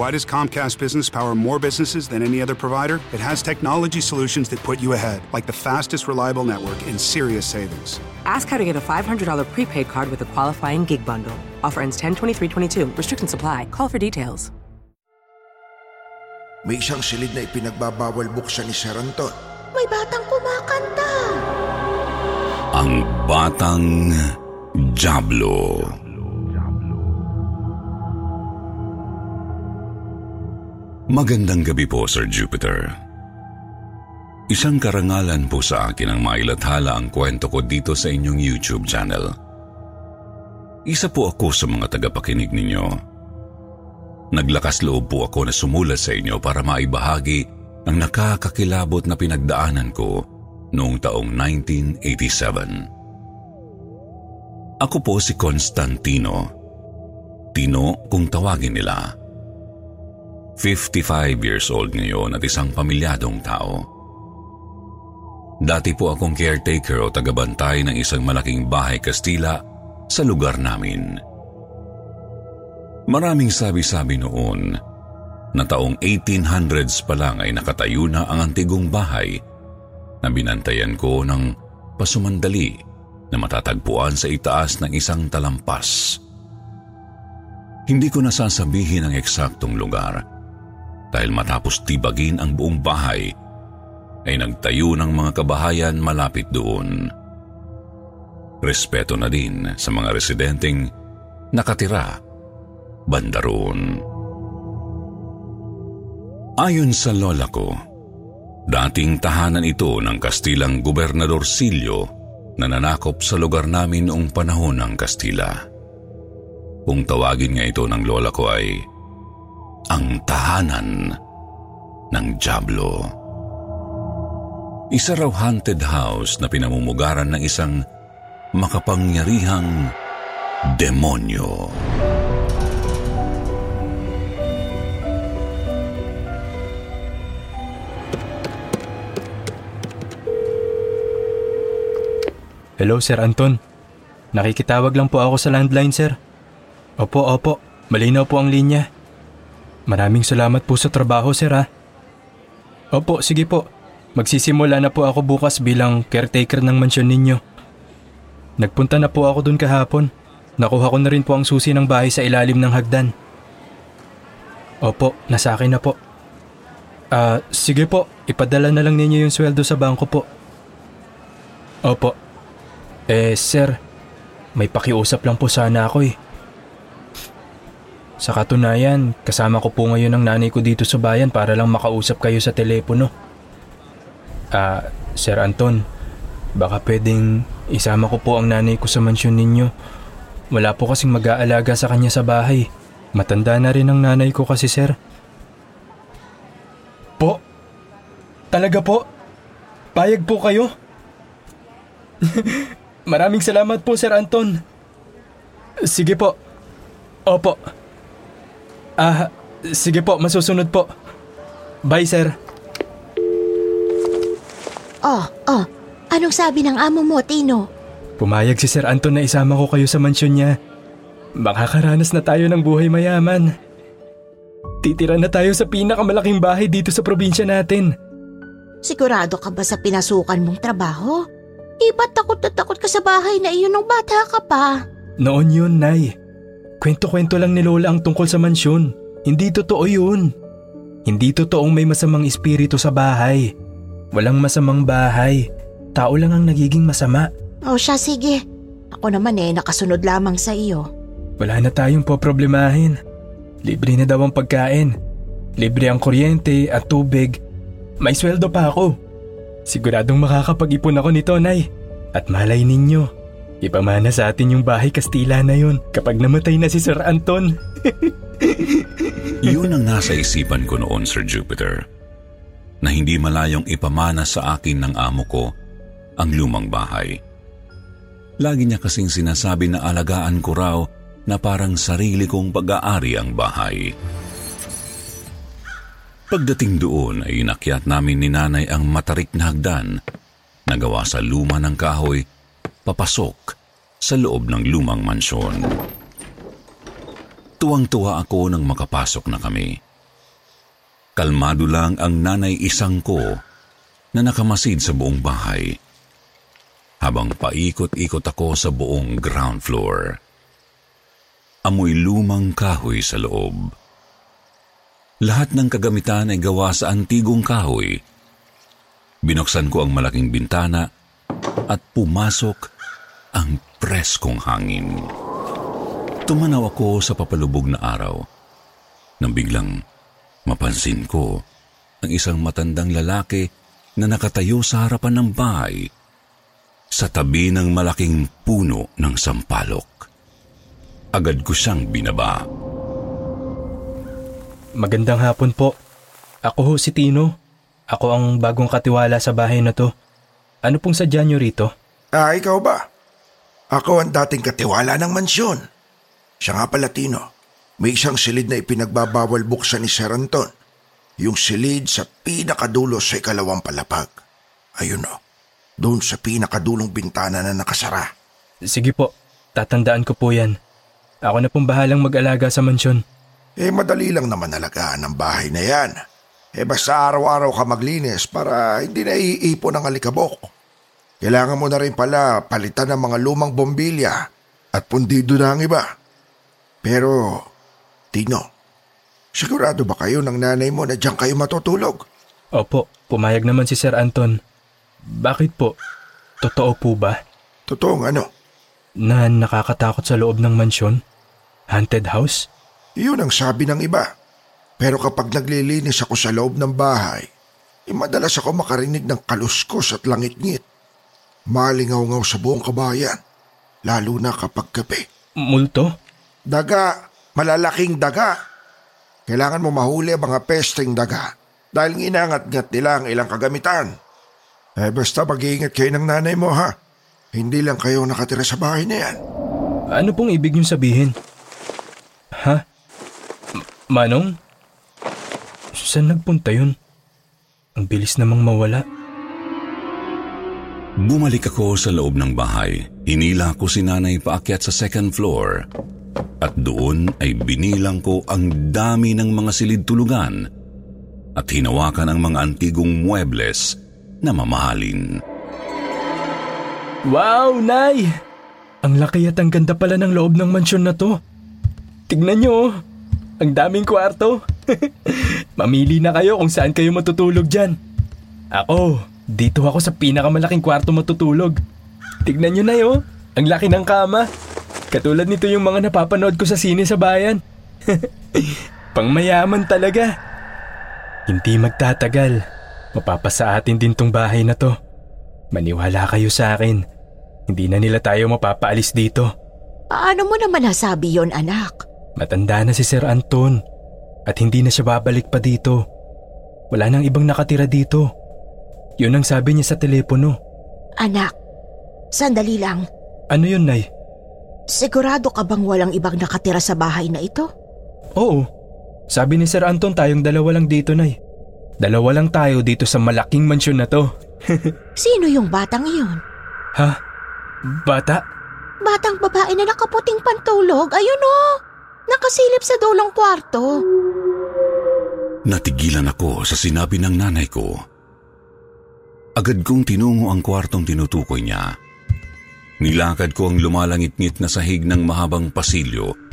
Why does Comcast Business power more businesses than any other provider? It has technology solutions that put you ahead, like the fastest, reliable network and serious savings. Ask how to get a $500 prepaid card with a qualifying gig bundle. Offer ends 10-23-22. Restrictions apply. Call for details. May isang silid na ipinagbabawal buksan ni Sir Anton. May batang kumakanta. Ang Batang Diablo. Magandang gabi po, Sir Jupiter. Isang karangalan po sa akin ang mailathala ang kwento ko dito sa inyong YouTube channel. Isa po ako sa mga tagapakinig ninyo. Naglakas loob po ako na sumulat sa inyo para maibahagi ang nakakakilabot na pinagdaanan ko noong taong 1987. Ako po si Constantino. Tino kung tawagin nila. 55 years old ngayon at isang pamilyadong tao. Dati po akong caretaker o tagabantay ng isang malaking bahay Kastila sa lugar namin. Maraming sabi-sabi noon na taong 1800s pa lang ay nakatayo na ang antigong bahay na binantayan ko ng pasumandali na matatagpuan sa itaas ng isang talampas. Hindi ko nasasabihin ang eksaktong lugar dahil matapos tibagin ang buong bahay, ay nagtayo ng mga kabahayan malapit doon. Respeto na din sa mga residenteng nakatira banda roon. Ayon sa lola ko, dating tahanan ito ng Kastilang Gobernador Silio na nanakop sa lugar namin noong panahon ng Kastila. Kung tawagin nga ito ng lola ko ay ang tahanan ng Diablo. Isa raw haunted house na pinamumugaran ng isang makapangyarihang demonyo. Hello, Sir Anton. Nakikitawag lang po ako sa landline, sir. Opo, opo. Malinaw po ang linya. Maraming salamat po sa trabaho, sir ha. Opo, sige po. Magsisimula na po ako bukas bilang caretaker ng mansyon ninyo. Nagpunta na po ako dun kahapon. Nakuha ko na rin po ang susi ng bahay sa ilalim ng hagdan. Opo, nasa akin na po. Ah, uh, sige po. Ipadala na lang ninyo yung sweldo sa bangko po. Opo. Eh, sir. May pakiusap lang po sana ako eh. Sa katunayan, kasama ko po ngayon ang nanay ko dito sa bayan para lang makausap kayo sa telepono. Ah, Sir Anton, baka pwedeng isama ko po ang nanay ko sa mansyon ninyo. Wala po kasing mag-aalaga sa kanya sa bahay. Matanda na rin ang nanay ko kasi, sir. Po? Talaga po? Payag po kayo? Maraming salamat po, Sir Anton. Sige po. Opo. Ah, sige po, masusunod po. Bye, sir. Oh, oh. Anong sabi ng amo mo, Tino? Pumayag si Sir Anton na isama ko kayo sa mansyon niya. Makakaranas na tayo ng buhay mayaman. Titira na tayo sa pinakamalaking bahay dito sa probinsya natin. Sigurado ka ba sa pinasukan mong trabaho? Di ba takot na takot ka sa bahay na iyon nung bata ka pa? Noon yun, Nay. Kwento-kwento lang ni Lola ang tungkol sa mansyon. Hindi totoo yun. Hindi totoong may masamang espiritu sa bahay. Walang masamang bahay. Tao lang ang nagiging masama. O siya, sige. Ako naman eh, nakasunod lamang sa iyo. Wala na tayong poproblemahin. Libre na daw ang pagkain. Libre ang kuryente at tubig. May sweldo pa ako. Siguradong makakapag-ipon ako nito, Nay. At malay ninyo, ipamana sa atin yung bahay Kastila na yun kapag namatay na si Sir Anton. Yun ang nasa isipan ko noon, Sir Jupiter. Na hindi malayong ipamana sa akin ng amo ko ang lumang bahay. Lagi niya kasing sinasabi na alagaan ko raw na parang sarili kong pag-aari ang bahay. Pagdating doon ay inakyat namin ni nanay ang matarik na hagdan na gawa sa luma ng kahoy papasok sa loob ng lumang mansyon. Tuwang-tuwa ako nang makapasok na kami. Kalmado lang ang nanay isang ko na nakamasid sa buong bahay habang paikot-ikot ako sa buong ground floor. Amoy lumang kahoy sa loob. Lahat ng kagamitan ay gawa sa antigong kahoy. Binuksan ko ang malaking bintana at pumasok ang preskong hangin. Tumanaw ako sa papalubog na araw nang biglang mapansin ko ang isang matandang lalaki na nakatayo sa harapan ng bahay sa tabi ng malaking puno ng sampalok. Agad ko siyang binaba. Magandang hapon po. Ako ho si Tino. Ako ang bagong katiwala sa bahay na to. Ano pong sadya niyo rito? Ah, ikaw ba? Ako ang dating katiwala ng mansyon. Siya nga pala, Tino. May isang silid na ipinagbabawal buksan ni Sir Anton. Yung silid sa pinakadulo sa ikalawang palapag. Ayun o. Doon sa pinakadulong bintana na nakasara. Sige po, tatandaan ko po yan. Ako na pong bahalang mag-alaga sa mansyon. Eh madali lang naman alagaan ang bahay na yan. Eh basta araw-araw ka maglinis para hindi na iipon ang alikabok. Kailangan mo na rin pala palitan ng mga lumang bombilya at pundido na ang iba. Pero, Tino, sigurado ba kayo ng nanay mo na diyan kayo matutulog? Opo, pumayag naman si Sir Anton. Bakit po? Totoo po ba? Totoo ano? Na nakakatakot sa loob ng mansyon? Haunted house? Yun ang sabi ng iba. Pero kapag naglilinis ako sa loob ng bahay, eh madalas ako makarinig ng kaluskos at langit-ngit. Malingaw-ngaw sa buong kabayan, lalo na kapag gabi. Multo? Daga, malalaking daga. Kailangan mo mahuli ang mga pesteng daga dahil nginangat-ngat nila ang ilang kagamitan. Eh basta mag-iingat kayo ng nanay mo ha. Hindi lang kayo nakatira sa bahay na yan. Ano pong ibig niyong sabihin? Ha? M- Manong? Saan nagpunta yun? Ang bilis namang mawala. Bumalik ako sa loob ng bahay. Hinila ko si nanay paakyat sa second floor. At doon ay binilang ko ang dami ng mga silid tulugan at hinawakan ang mga antigong muebles na mamahalin. Wow, Nay! Ang laki at ang ganda pala ng loob ng mansyon na to. Tignan nyo, oh. Ang daming kwarto. Mamili na kayo kung saan kayo matutulog dyan. Ako, dito ako sa pinakamalaking kwarto matutulog. Tignan nyo na yo, ang laki ng kama. Katulad nito yung mga napapanood ko sa sine sa bayan. Pangmayaman talaga. Hindi magtatagal. Mapapasa atin din tong bahay na to. Maniwala kayo sa akin. Hindi na nila tayo mapapaalis dito. Paano mo naman nasabi yon anak? Matanda na si Sir Anton at hindi na siya babalik pa dito. Wala nang ibang nakatira dito. Yun ang sabi niya sa telepono. Anak, sandali lang. Ano yun, Nay? Sigurado ka bang walang ibang nakatira sa bahay na ito? Oo. Sabi ni Sir Anton tayong dalawa lang dito, Nay. Dalawa lang tayo dito sa malaking mansyon na to. Sino yung batang iyon? ha? Bata? Batang babae na nakaputing pantulog. Ayun o! Nakasilip sa dulong kwarto. Natigilan ako sa sinabi ng nanay ko. Agad kong tinungo ang kwartong tinutukoy niya. Nilakad ko ang lumalangit-ngit na sahig ng mahabang pasilyo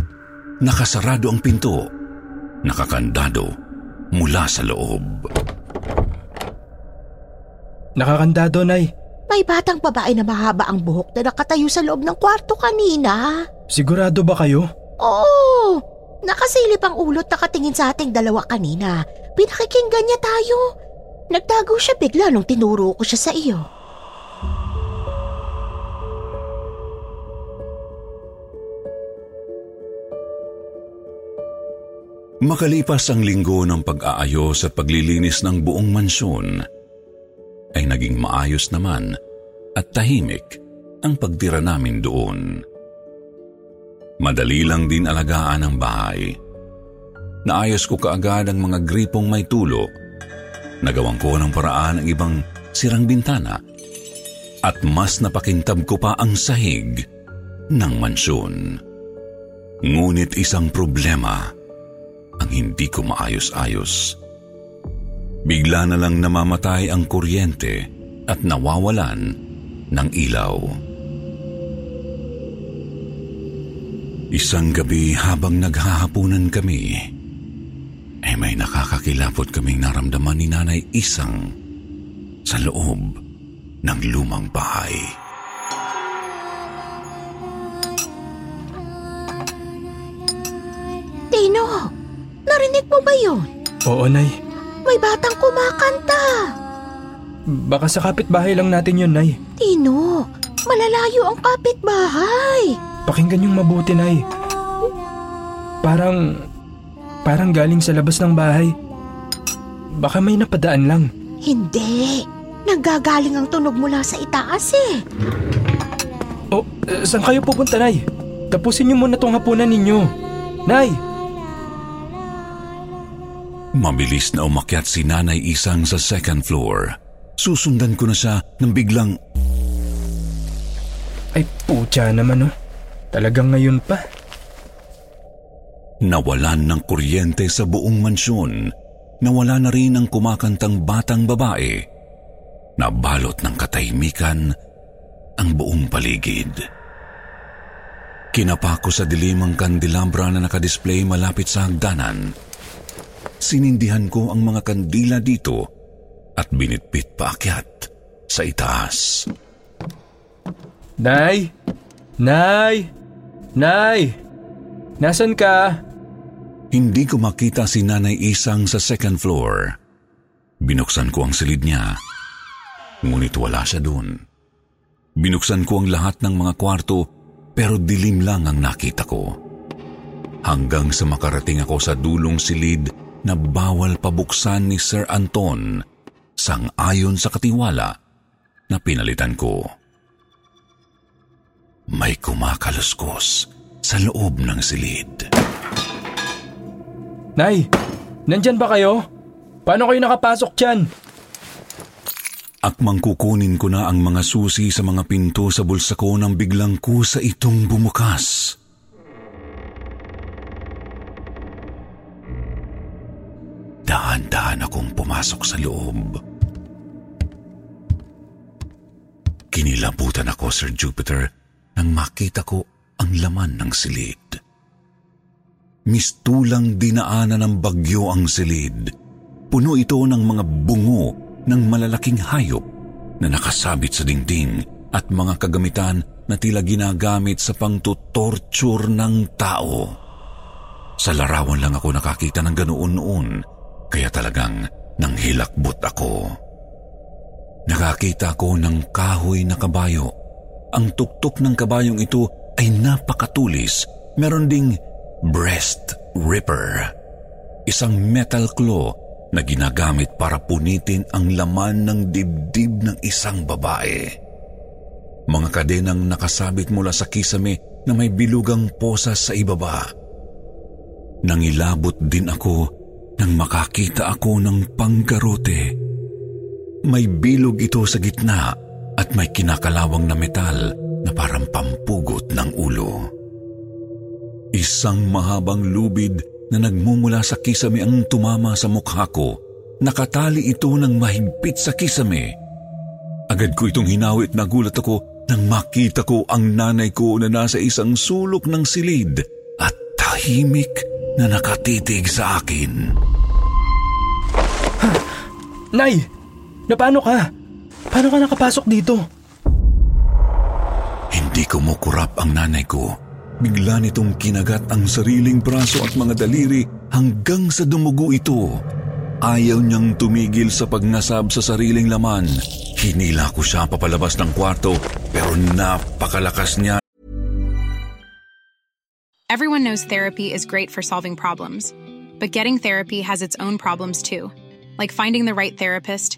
nakasarado ang pinto. Nakakandado mula sa loob. Nakakandado, Nay. May batang babae na mahaba ang buhok na nakatayo sa loob ng kwarto kanina. Sigurado ba kayo? Oo! Nakasilip ang ulot nakatingin sa ating dalawa kanina. Pinakikinggan niya tayo. Nagtago siya bigla nung tinuro ko siya sa iyo. Makalipas ang linggo ng pag-aayos at paglilinis ng buong mansyon, ay naging maayos naman at tahimik ang pagtira namin doon. Madali lang din alagaan ang bahay. Naayos ko kaagad ang mga gripong may tulo. Nagawan ko ng paraan ang ibang sirang bintana at mas napakintab ko pa ang sahig ng mansyon. Ngunit isang problema ang hindi ko maayos-ayos. Bigla na lang namamatay ang kuryente at nawawalan ng ilaw. Isang gabi habang naghahapunan kami, ay may nakakakilapot kaming naramdaman ni Nanay Isang sa loob ng lumang bahay. Tino, narinig mo ba yun? Oo, Nay. May batang kumakanta. Baka sa kapitbahay lang natin yun, Nay. Tino, malalayo ang kapitbahay. Pakinggan yung mabuti, Nay. Parang... Parang galing sa labas ng bahay. Baka may napadaan lang. Hindi. Nanggagaling ang tunog mula sa itaas eh. Oh, eh, saan kayo pupunta, Nay? Tapusin niyo muna tong hapunan ninyo. Nay! Mabilis na umakyat si Nanay Isang sa second floor. Susundan ko na siya nang biglang Ay, putya naman, oh. Talagang ngayon pa. nawalan ng kuryente sa buong mansyon. Nawala na rin ang kumakantang batang babae. Nabalot ng katahimikan ang buong paligid. Kinapa ko sa dilim ang kandelabra na nakadisplay malapit sa hagdanan. Sinindihan ko ang mga kandila dito at binitbit paakyat sa itaas. Nay! Nay! Nay! Nasaan ka? Hindi ko makita si Nanay Isang sa second floor. Binuksan ko ang silid niya. Ngunit wala siya doon. Binuksan ko ang lahat ng mga kwarto pero dilim lang ang nakita ko. Hanggang sa makarating ako sa dulong silid na bawal pabuksan ni Sir Anton sang-ayon sa katiwala na pinalitan ko. May kumakaluskos sa loob ng silid. Nay! Nandyan ba kayo? Paano kayo nakapasok dyan? Akmang kukunin ko na ang mga susi sa mga pinto sa bulsa ko nang biglang kusa itong bumukas. Dahan-dahan akong pumasok sa loob. Kinilabutan ako, Sir Jupiter, nang makita ko ang laman ng silid. Mistulang dinaanan ng bagyo ang silid. Puno ito ng mga bungo ng malalaking hayop na nakasabit sa dingding at mga kagamitan na tila ginagamit sa pangtutorture ng tao. Sa larawan lang ako nakakita ng ganoon noon, kaya talagang nanghilakbot ako. Nakakita ko ng kahoy na kabayo. Ang tuktok ng kabayong ito ay napakatulis. Meron ding breast ripper. Isang metal claw na ginagamit para punitin ang laman ng dibdib ng isang babae. Mga kadenang nakasabit mula sa kisame na may bilugang posa sa ibaba. Nangilabot din ako nang makakita ako ng panggarote. May bilog ito sa gitna at may kinakalawang na metal na parang pampugot ng ulo. Isang mahabang lubid na nagmumula sa kisame ang tumama sa mukha ko. Nakatali ito ng mahigpit sa kisame. Agad ko itong hinawit na gulat ako nang makita ko ang nanay ko na nasa isang sulok ng silid at tahimik na nakatitig sa akin. Nay! Napano ka? Paano ka nakapasok dito? Hindi kumukurap ang nanay ko. Bigla nitong kinagat ang sariling braso at mga daliri hanggang sa dumugo ito. Ayaw niyang tumigil sa pagnasab sa sariling laman. Hinila ko siya papalabas ng kwarto pero napakalakas niya. Everyone knows therapy is great for solving problems, but getting therapy has its own problems too, like finding the right therapist,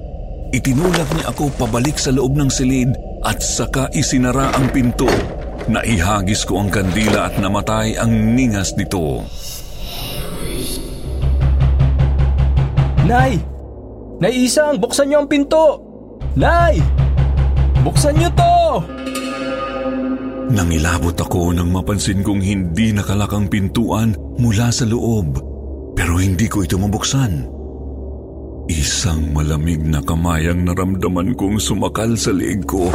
itinulak niya ako pabalik sa loob ng silid at saka isinara ang pinto. Naihagis ko ang kandila at namatay ang ningas nito. Nay! Nay Isang, buksan niyo ang pinto! Nay! Buksan niyo to! Nangilabot ako nang mapansin kong hindi nakalakang pintuan mula sa loob. Pero hindi ko ito mabuksan. Isang malamig na kamay ang naramdaman kong sumakal sa leeg ko.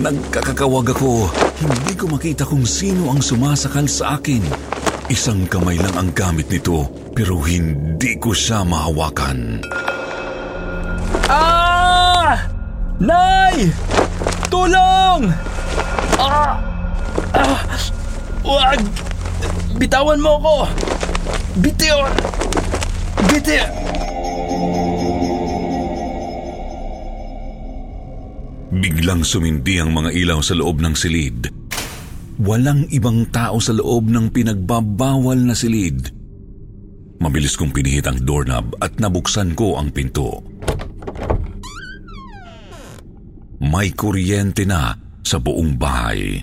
Nagkakakawag ako. Hindi ko makita kung sino ang sumasakal sa akin. Isang kamay lang ang gamit nito pero hindi ko siya mahawakan. Ah! Nay! Tulong! Ah! Ah! Wag! Bitawan mo ko! Bitiwan! Biti... Biglang sumindi ang mga ilaw sa loob ng silid. Walang ibang tao sa loob ng pinagbabawal na silid. Mabilis kong pinihit ang doorknob at nabuksan ko ang pinto. May kuryente na sa buong bahay.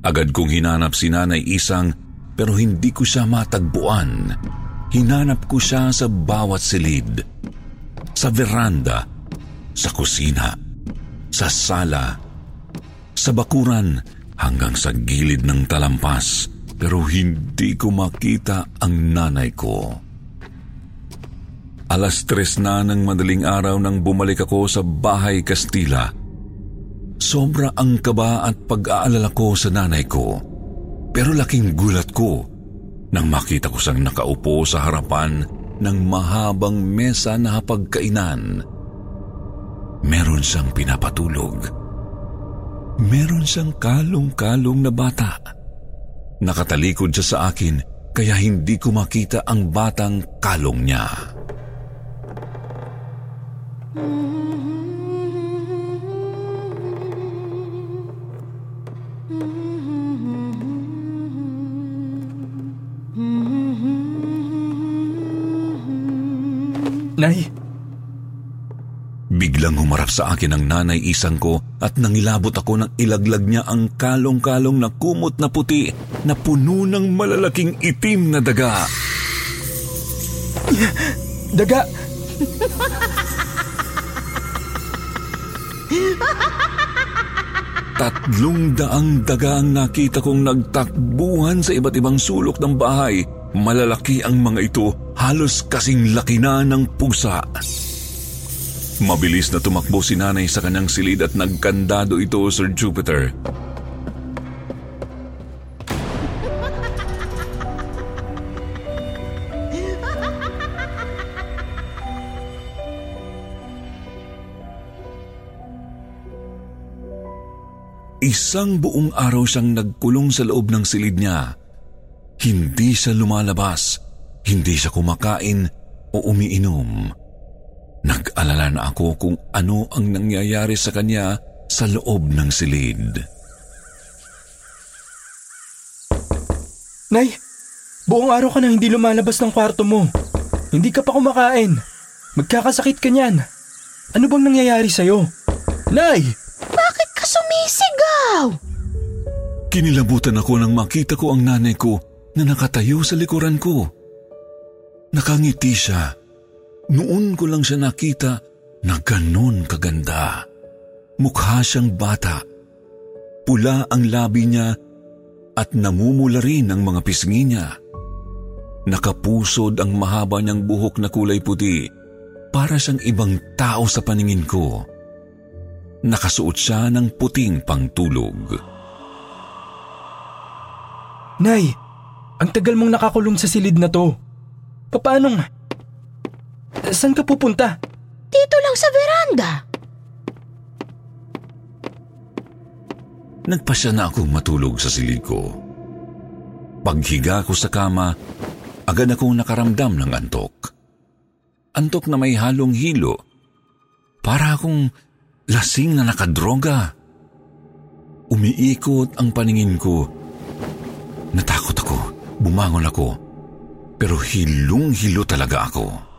Agad kong hinanap si Nanay Isang pero hindi ko siya matagpuan. Hinanap ko siya sa bawat silid. Sa veranda, sa kusina, sa sala, sa bakuran, hanggang sa gilid ng talampas pero hindi ko makita ang nanay ko. Alas tres na ng madaling araw nang bumalik ako sa bahay Kastila. Sobra ang kaba at pag-aalala ko sa nanay ko. Pero laking gulat ko nang makita ko siyang nakaupo sa harapan ng mahabang mesa na hapagkainan. Meron siyang pinapatulog. Meron siyang kalong-kalong na bata. Nakatalikod siya sa akin kaya hindi ko makita ang batang kalong niya. Nay! Biglang humarap sa akin ang nanay isang ko at nangilabot ako nang ilaglag niya ang kalong-kalong na kumot na puti na puno ng malalaking itim na daga. Daga! Tatlong daang daga ang nakita kong nagtakbuhan sa iba't ibang sulok ng bahay. Malalaki ang mga ito, halos kasing laki na ng pusa. Mabilis na tumakbo si nanay sa kanyang silid at nagkandado ito, Sir Jupiter. Isang buong araw siyang nagkulong sa loob ng silid niya. Hindi siya lumalabas. Hindi siya kumakain o umiinom. Nag-alala na ako kung ano ang nangyayari sa kanya sa loob ng silid. Nay, buong araw ka na hindi lumalabas ng kwarto mo. Hindi ka pa kumakain. Magkakasakit ka niyan. Ano bang nangyayari sa'yo? Nay! Bakit ka sumisigaw? Kinilabutan ako nang makita ko ang nanay ko na nakatayo sa likuran ko. Nakangiti siya. Noon ko lang siya nakita na ganon kaganda. Mukha siyang bata. Pula ang labi niya at namumula rin ang mga pisngi niya. Nakapusod ang mahaba niyang buhok na kulay puti para siyang ibang tao sa paningin ko. Nakasuot siya ng puting pangtulog. Nay, ang tagal mong nakakulong sa silid na to. Paanong... Saan ka pupunta? Dito lang sa veranda. Nagpasya na akong matulog sa silid ko. Paghiga ko sa kama, agad akong nakaramdam ng antok. Antok na may halong hilo. Para akong lasing na nakadroga. Umiikot ang paningin ko. Natakot ako, bumangon ako. Pero hilong-hilo talaga ako.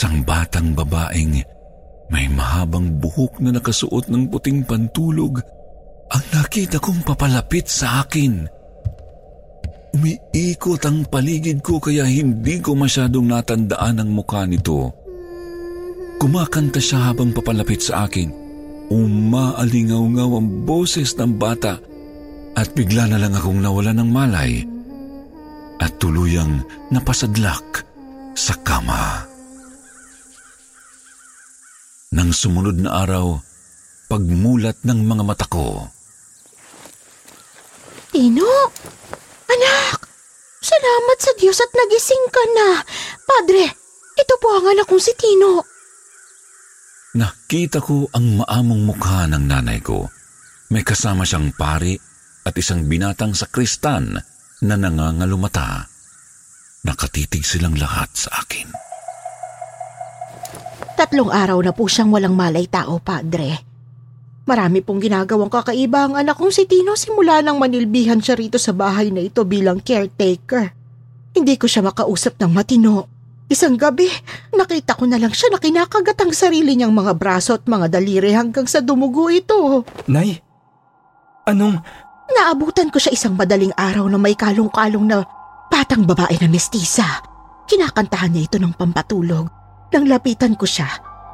Isang batang babaeng may mahabang buhok na nakasuot ng puting pantulog ang nakita kong papalapit sa akin. Umiikot ang paligid ko kaya hindi ko masyadong natandaan ang mukha nito. Kumakanta siya habang papalapit sa akin. Umaalingaw-ngaw ang boses ng bata at bigla na lang akong nawala ng malay at tuluyang napasadlak sa kama. Nang sumunod na araw, pagmulat ng mga mata ko. Tino, anak, salamat sa Diyos at nagising ka na. Padre, ito po ang anak kong si Tino. Nakita ko ang maamong mukha ng nanay ko. May kasama siyang pari at isang binatang sakristan na nangangalumata. Nakatitig silang lahat sa akin. Tatlong araw na po siyang walang malay tao, Padre. Marami pong ginagawang kakaiba ang anak kong si Tino simula nang manilbihan siya rito sa bahay na ito bilang caretaker. Hindi ko siya makausap ng matino. Isang gabi, nakita ko na lang siya na kinakagat ang sarili niyang mga braso at mga daliri hanggang sa dumugo ito. Nay, anong... Naabutan ko siya isang madaling araw na may kalong-kalong na patang babae na mestisa. Kinakantahan niya ito ng pampatulog. Nang lapitan ko siya,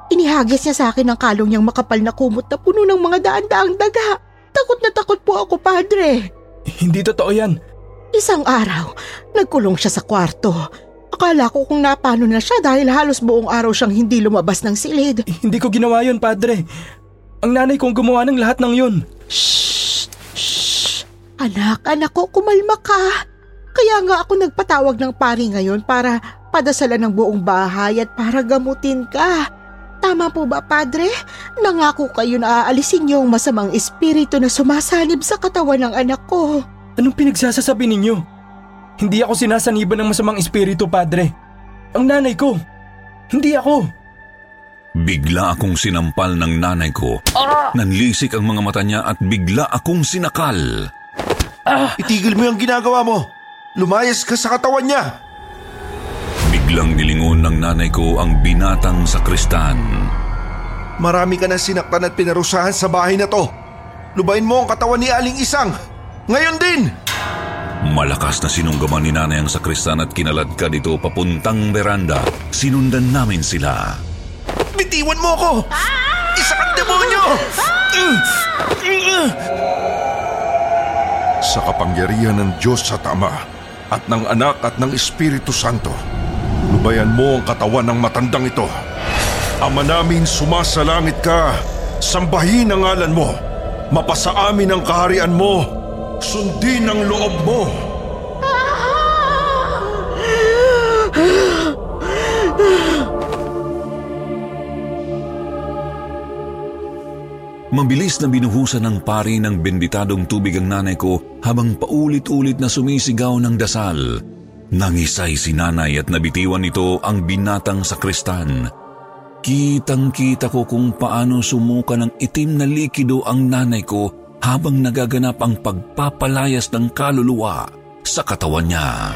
inihagis niya sa akin ang kalong niyang makapal na kumot na puno ng mga daan-daang daga. Takot na takot po ako, padre. Hindi totoo yan. Isang araw, nagkulong siya sa kwarto. Akala ko kung napano na siya dahil halos buong araw siyang hindi lumabas ng silid. Hindi ko ginawa yun, padre. Ang nanay kong gumawa ng lahat ng yun. Shh! Shh! Anak, anak ko, kumalma ka. Kaya nga ako nagpatawag ng pari ngayon para padasalan ng buong bahay at para gamutin ka. Tama po ba, Padre? Nangako kayo na aalisin niyo ang masamang espiritu na sumasalib sa katawan ng anak ko. Anong pinagsasasabi ninyo? Hindi ako sinasaniban ng masamang espiritu, Padre. Ang nanay ko. Hindi ako. Bigla akong sinampal ng nanay ko. Nanlisik ang mga mata niya at bigla akong sinakal. Ah! Itigil mo yung ginagawa mo. Lumayas ka sa katawan niya. Biglang nilingon ng nanay ko ang binatang sa kristan. Marami ka na sinaktan at pinarusahan sa bahay na to. Lubayin mo ang katawan ni Aling Isang. Ngayon din! Malakas na sinunggaman ni nanay ang sakristan at kinalad ka dito papuntang beranda. Sinundan namin sila. Bitiwan mo ako! Isa kang demonyo! Sa kapangyarihan ng Diyos sa Ama at ng Anak at ng Espiritu Santo, Lubayan mo ang katawan ng matandang ito. Ama namin sumasalangit ka, sambahin ang ngalan mo, mapasa amin ang kaharian mo, sundin ang loob mo. Mabilis na binuhusan ng pari ng benditadong tubig ang nanay ko habang paulit-ulit na sumisigaw ng dasal Nangisay si nanay at nabitiwan nito ang binatang sakristan. Kitang-kita ko kung paano sumuka ng itim na likido ang nanay ko habang nagaganap ang pagpapalayas ng kaluluwa sa katawan niya.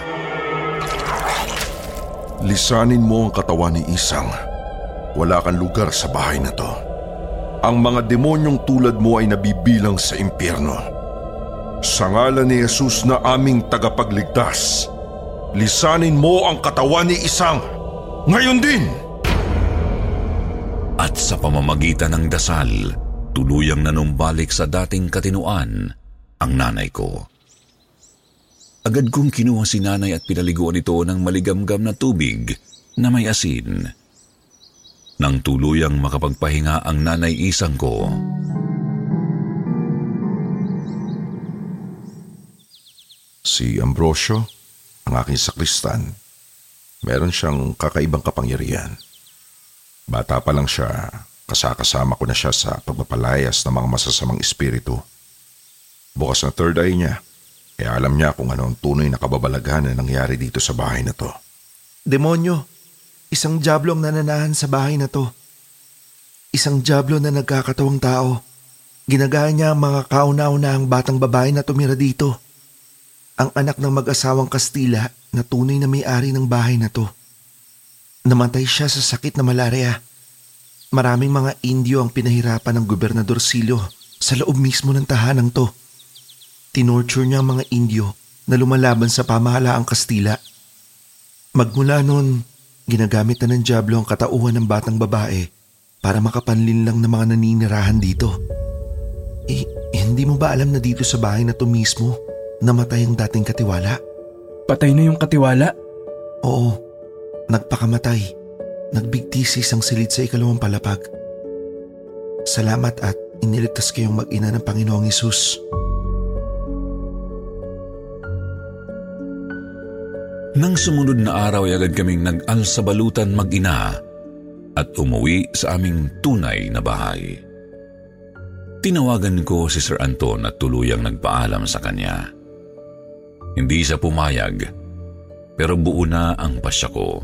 Lisanin mo ang katawan ni Isang. Wala kang lugar sa bahay na to. Ang mga demonyong tulad mo ay nabibilang sa impyerno. Sa ngalan ni Jesus na aming tagapagligtas, lisanin mo ang katawan ni Isang. Ngayon din! At sa pamamagitan ng dasal, tuluyang nanumbalik sa dating katinuan ang nanay ko. Agad kong kinuha si nanay at pinaliguan ito ng maligamgam na tubig na may asin nang tuluyang makapagpahinga ang nanay isang ko. Si Ambrosio, ang aking sakristan, meron siyang kakaibang kapangyarihan. Bata pa lang siya, kasakasama ko na siya sa pagpapalayas ng mga masasamang espiritu. Bukas na third eye niya, kaya alam niya kung ano ang tunay na kababalaghan na nangyari dito sa bahay na to. Demonyo, Isang jablo ang nananahan sa bahay na to. Isang jablo na nagkakatawang tao. Ginagaya niya ang mga kauna-unahang batang babae na tumira dito. Ang anak ng mag-asawang Kastila na tunay na may-ari ng bahay na to. Namatay siya sa sakit na malaria. Maraming mga Indio ang pinahirapan ng Gobernador Silio sa loob mismo ng tahanang to. Tinorture niya ang mga Indio na lumalaban sa pamahalaang Kastila. Magmula noon, Ginagamit na ng Diablo ang katauhan ng batang babae para makapanlin lang ng mga naninirahan dito. Eh, hindi mo ba alam na dito sa bahay na to mismo namatay ang dating katiwala? Patay na yung katiwala? Oo, nagpakamatay. Nagbigtisis ang silid sa ikalawang palapag. Salamat at iniligtas kayong mag-ina ng Panginoong Isus. Nang sumunod na araw ay agad kaming nag-al sa balutan mag-ina at umuwi sa aming tunay na bahay. Tinawagan ko si Sir Anton at tuluyang nagpaalam sa kanya. Hindi siya pumayag, pero buo na ang pasya ko.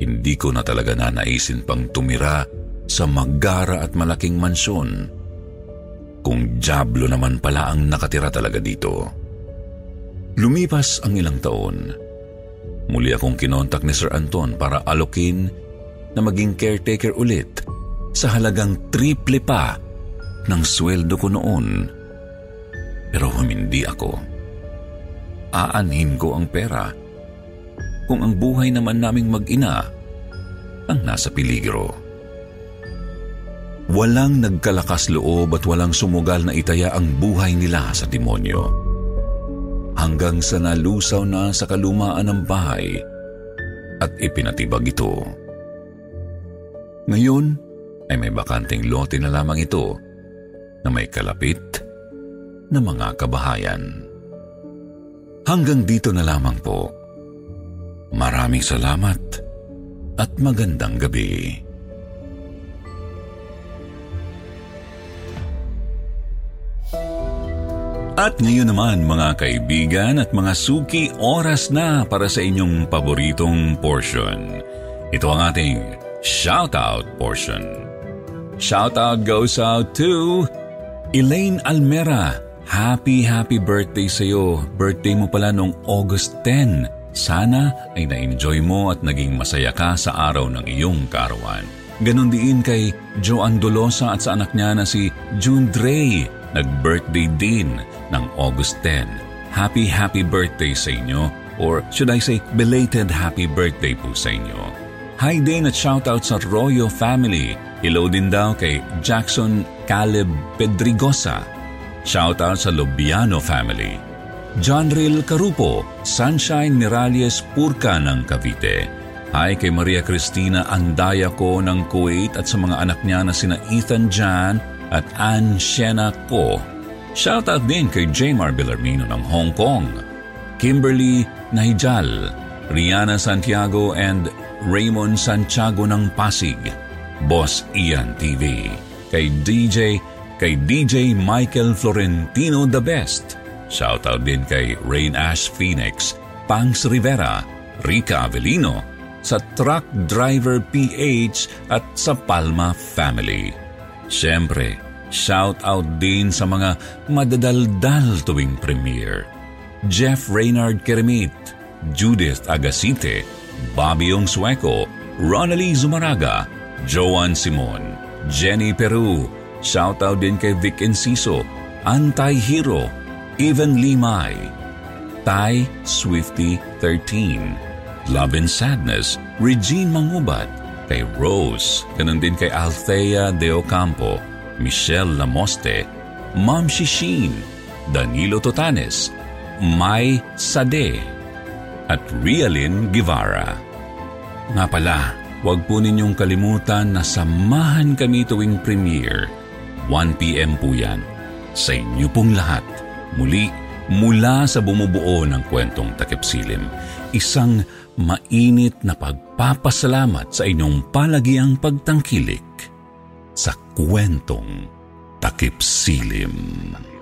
Hindi ko na talaga nanaisin pang tumira sa magara at malaking mansyon. Kung jablo naman pala ang nakatira talaga dito. Lumipas ang ilang taon. Muli akong kinontak ni Sir Anton para alokin na maging caretaker ulit sa halagang triple pa ng sweldo ko noon. Pero humindi ako. Aanhin ko ang pera kung ang buhay naman naming mag-ina ang nasa peligro. Walang nagkalakas loob at walang sumugal na itaya ang buhay nila sa demonyo hanggang sa nalusaw na sa kalumaan ng bahay at ipinatibag ito. Ngayon ay may bakanting lote na lamang ito na may kalapit na mga kabahayan. Hanggang dito na lamang po. Maraming salamat at magandang gabi. At ngayon naman mga kaibigan at mga suki, oras na para sa inyong paboritong portion. Ito ang ating shoutout portion. Shoutout goes out to Elaine Almera. Happy, happy birthday sa iyo. Birthday mo pala noong August 10. Sana ay na-enjoy mo at naging masaya ka sa araw ng iyong karawan. Ganon din kay Joan Dolosa at sa anak niya na si June Dre. Nag-birthday din ng August 10. Happy, happy birthday sa inyo or should I say belated happy birthday po sa inyo. Hi din at shoutout sa Royo family. Hello din daw kay Jackson Caleb Pedrigosa. Shoutout sa Lobiano family. John Ril Carupo, Sunshine Miralles Purka ng Cavite. Hi kay Maria Cristina Andaya ko ng Kuwait at sa mga anak niya na sina Ethan Jan at Ann Shena Ko Shoutout din kay Jamar Villarmino ng Hong Kong, Kimberly Nahijal, Rihanna Santiago and Raymond Santiago ng Pasig, Boss Ian TV, kay DJ, kay DJ Michael Florentino the Best. Shoutout din kay Rain Ash Phoenix, Pangs Rivera, Rica Avelino, sa Truck Driver PH at sa Palma Family. Siyempre, shoutout din sa mga madadaldal tuwing premiere. Jeff Reynard Keremit, Judith Agasite, Bobby Ong Sueco, Ronaldie Zumaraga, Joan Simon, Jenny Peru, shoutout din kay Vic Enciso, Anti-Hero, Even Limay, Tai Swifty 13, Love and Sadness, Regine Mangubat, kay Rose, ganun din kay Althea De Ocampo, Michelle Lamoste, Ma'am Shishin, Danilo Totanes, Mai Sade, at Rialin Guevara. Nga pala, huwag po ninyong kalimutan na samahan kami tuwing premiere. 1pm po yan. Sa inyo pong lahat. Muli, mula sa bumubuo ng kwentong takip silim, isang mainit na pagpapasalamat sa inyong palagiang pagtangkilik sa kwentong takip silim.